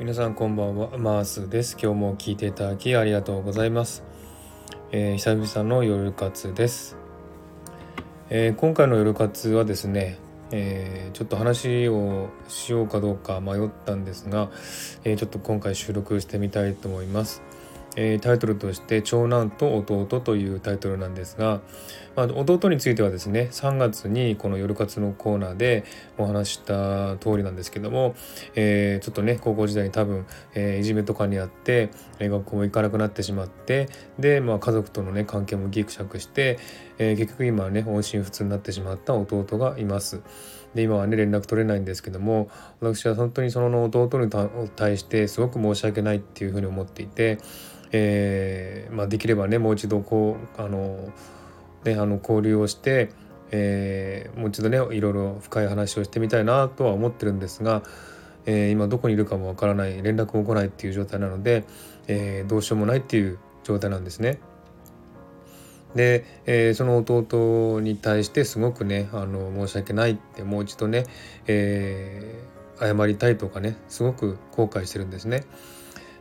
皆さんこんばんは。マースです。今日も聞いていただきありがとうございます、えー、久々の夜活です、えー、今回の夜活はですね、えー、ちょっと話をしようかどうか迷ったんですが、えちょっと今回収録してみたいと思います。えー、タイトルとして「長男と弟」というタイトルなんですが、まあ、弟についてはですね3月にこの夜活のコーナーでお話した通りなんですけども、えー、ちょっとね高校時代に多分、えー、いじめとかにあって、え学校も行かなくなってしまってで、まあ、家族とのね関係もギクシャクして、え結局今はね音信不通になってしまった弟がいます。で今はね連絡取れないんですけども私は本当にその弟に対してすごく申し訳ないっていうふうに思っていてえー、まあ、できればねもう一度こうあの、ね、あの交流をして、えー、もう一度ねいろいろ深い話をしてみたいなとは思ってるんですが、えー、今どこにいるかもわからない連絡も来ないっていう状態なので、えどうしようもないっていう状態なんですね。で、えー、その弟に対してすごくねあの申し訳ないってもう一度ね、えー、謝りたいとかねすごく後悔してるんですね。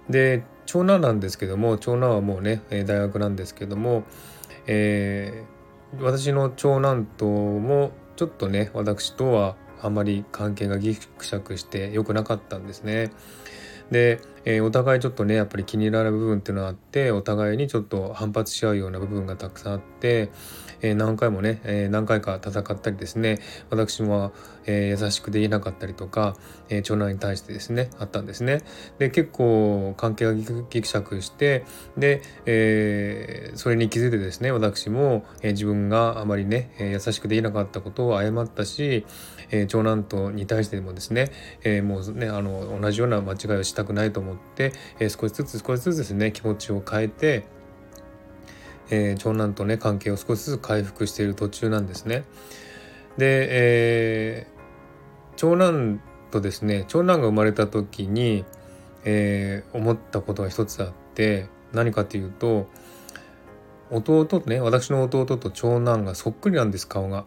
で長男なんですけども長男はもうね大学なんですけども、えー、私の長男ともちょっとね私とはあまり関係がぎくしゃくして良くなかったんですね。で、えー、お互いちょっとねやっぱり気に入らない部分っていうのがあってお互いにちょっと反発し合うような部分がたくさんあって、えー、何回もね、えー、何回か戦ったりですね私も、え優しくできなかったりとか、え長男に対してですねあったんですね。で結構関係がギクシャクしてで、えそれに気づいてですね私も、え自分があまりね、え優しくできなかったことを謝ったし、え長男とに対してもですね、えもうねあの同じような間違いをしたくないと思って、え少しずつ少しずつですね気持ちを変えてえー、長男とね関係を少しずつ回復している途中なんですね。で、えー、長男とですね長男が生まれた時に、えー、思ったことが一つあって何かというと弟とね私の弟と長男がそっくりなんです顔が。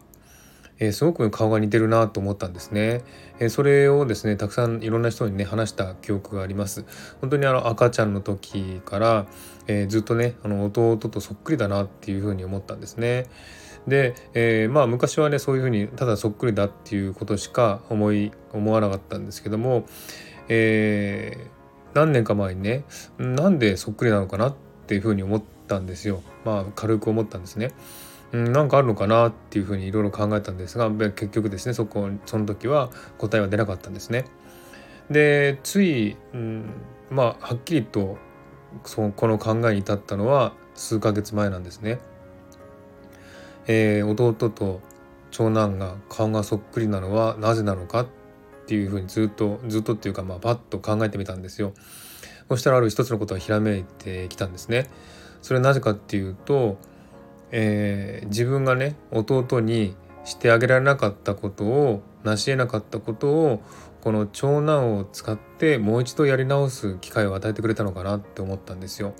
えー、すごく顔が似てるなと思ったんですね、えー、それをですねたくさんいろんな人にね話した記憶があります。本当にあの赤ちゃんの時から、えー、ずっとねあの弟とそっくりだなっていうふうに思ったんですね。で、えまあ昔はねそういうふうにただそっくりだっていうことしか思い思わなかったんですけども、え何年か前にねなんでそっくりなのかなっていうふうに思ったんですよ。まあ軽く思ったんですね。うん、なんかあるのかなっていうふうにいろいろ考えたんですが結局ですねそこその時は答えは出なかったんですね。でつい、うん、まあはっきりとそこの考えに至ったのは数ヶ月前なんですね。えー、弟と長男が顔がそっくりなのはなぜなのかっていうふうにずっとずっとっていうかまあパッと考えてみたんですよ。そしたらある一つのことがひらめいてきたんですね。それはなぜかっていうとえー、自分がね弟にしてあげられなかったことを成し得なかったことをこの長男を使ってもう一度やり直す機会を与えてくれたのかなって思ったんですよ。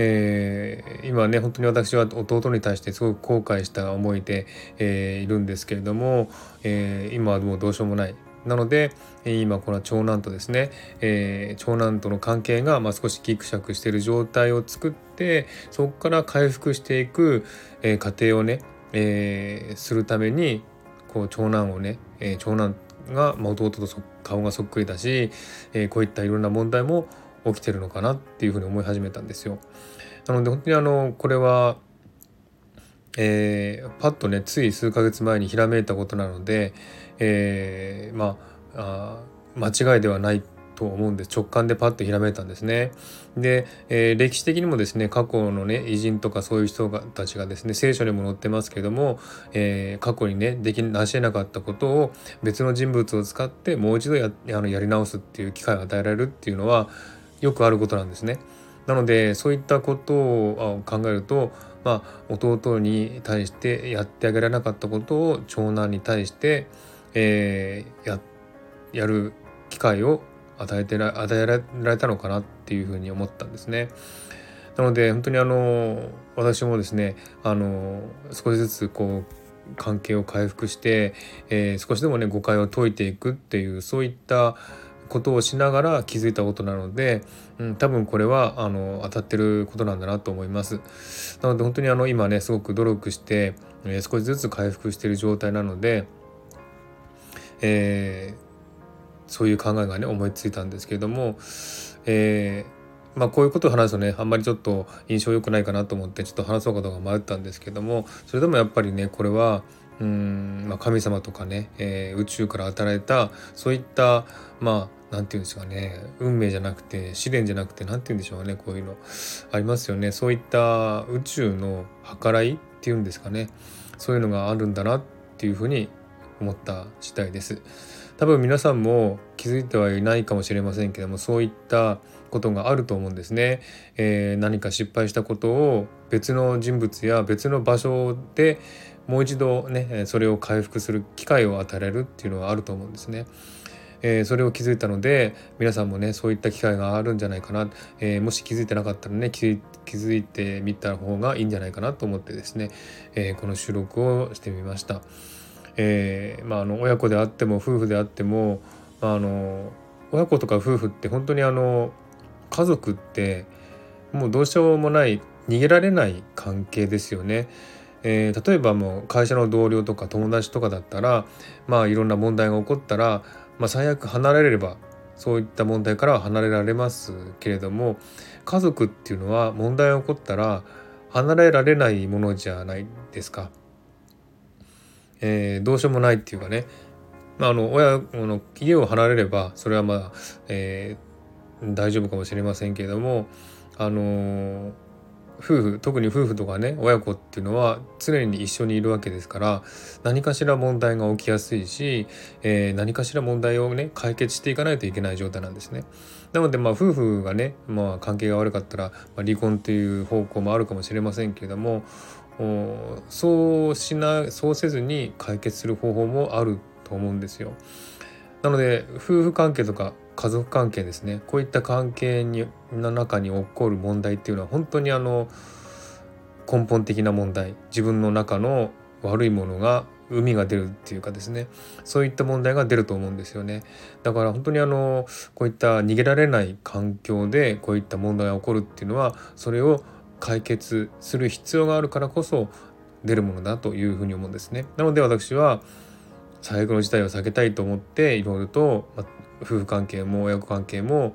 えー、今ね本当に私は弟に対してすごく後悔した思いで、えー、いるんですけれども、えー、今はもうどうしようもないなので今この長男とですね、えー、長男との関係がま少しギクシャクしている状態を作ってそこから回復していく、えー、過程をね、えー、するためにこう長男をね、え長男が、ま弟と顔がそっくりだし、えこういったいろんな問題も起きてるのかなっていうふうに思い始めたんですよ。なので本当にあのこれはえー、パッとねつい数ヶ月前にひらめいたことなので、えー、まあ間違いではないと思うんです直感でパッとひらめいたんですね。で、えー、歴史的にもですね過去のね偉人とかそういう人たちがですね聖書にも載ってますけども、えー、過去にねできなし得なかったことを別の人物を使ってもう一度やあのやり直すっていう機会を与えられるっていうのはよくあることなんですね。なのでそういったことを考えるとまあ、弟に対してやってあげられなかったことを長男に対して、えー、ややる機会を与えてら与えられたのかなっていうふうに思ったんですね。なので本当にあの私もですねあの少しずつこう関係を回復して、えー、少しでもね誤解を解いていくっていうそういったことをしながら気づいたことなので、うん、多分これはあの当たってることなんだなと思います。なので本当にあの今ねすごく努力して、えー、少しずつ回復している状態なので、えー、そういう考えがね思いついたんですけれども、えーまあ、こういうことを話すとねあんまりちょっと印象良くないかなと思ってちょっと話そうかどうか迷ったんですけどもそれでもやっぱりねこれはうん、まあ、神様とかね、えー、宇宙から与えたそういったまあ何て言うんですかね運命じゃなくて試練じゃなくて何て言うんでしょうねこういうのありますよねそういった宇宙の計らいっていうんですかねそういうのがあるんだなっていうふうに思った次第です。多分皆さんも気づいてはいないかもしれませんけどもそういったことがあると思うんですね、えー、何か失敗したことを別の人物や別の場所でもう一度ねそれを回復する機会を与えるっていうのはあると思うんですね。えー、それを気づいたので皆さんもねそういった機会があるんじゃないかな、えー、もし気づいてなかったらね気づいてみた方がいいんじゃないかなと思ってですね、えー、この収録をしてみました。えまあ、あの親子であっても夫婦であっても、まあ、あの親子とか夫婦って本当にあの家族ってもうどうしようもない逃げられない関係ですよね。えー、例えばもう会社の同僚とか友達とかだったらまあいろんな問題が起こったら、まあ、最悪離れればそういった問題からは離れられますけれども家族っていうのは問題が起こったら離れられないものじゃないですか。えー、どうしようもないっていうかね、まあ、あの親の家を離れればそれはまあ、えー、大丈夫かもしれませんけれどもあのー夫婦特に夫婦とかね親子っていうのは常に一緒にいるわけですから何かしら問題が起きやすいし、えー、何かしら問題をね解決していかないといけない状態なんですね。なのでまあ夫婦がね、まあ、関係が悪かったら、ま、離婚っていう方向もあるかもしれませんけれどもそうしなそうせずに解決する方法もあると思うんですよ。なので夫婦関係とか家族関係ですね。こういった関係にの中に起こる問題っていうのは本当にあの根本的な問題。自分の中の悪いものが海が出るっていうかですね。そういった問題が出ると思うんですよね。だから本当にあのこういった逃げられない環境でこういった問題が起こるっていうのはそれを解決する必要があるからこそ出るものだというふうに思うんですね。なので私は最悪の事態を避けたいと思っていろいろと、まあ夫婦関係も親子関係も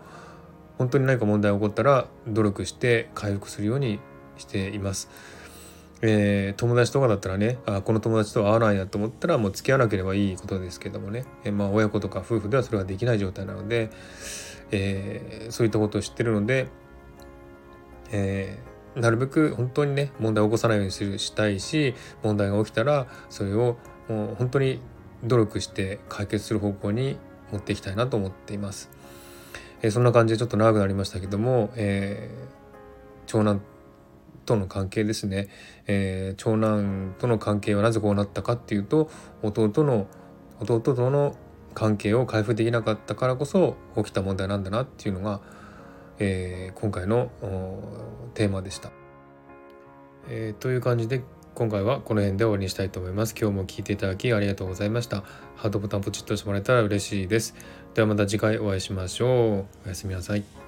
本当に何か問題が起こったら努力して回復するようにしています。えー、友達とかだったらねあこの友達とは合わないなと思ったらもう付き合わなければいいことですけどもね、えー、まあ、親子とか夫婦ではそれができない状態なので、えー、そういったことを知ってるので、えなるべく本当にね問題を起こさないようにするしたいし問題が起きたらそれをもう本当に努力して解決する方向に持っていきたいなと思っています。えー、そんな感じでちょっと長くなりましたけども、えー、長男との関係ですね、えー、長男との関係はなぜこうなったかっていうと弟の弟との関係を回復できなかったからこそ起きた問題なんだなっていうのが、えー、今回のテーマでした。えー、という感じで今回はこの辺で終わりにしたいと思います。今日も聴いていただきありがとうございました。ハートボタンポチッと押してもらえたら嬉しいです。ではまた次回お会いしましょう。おやすみなさい。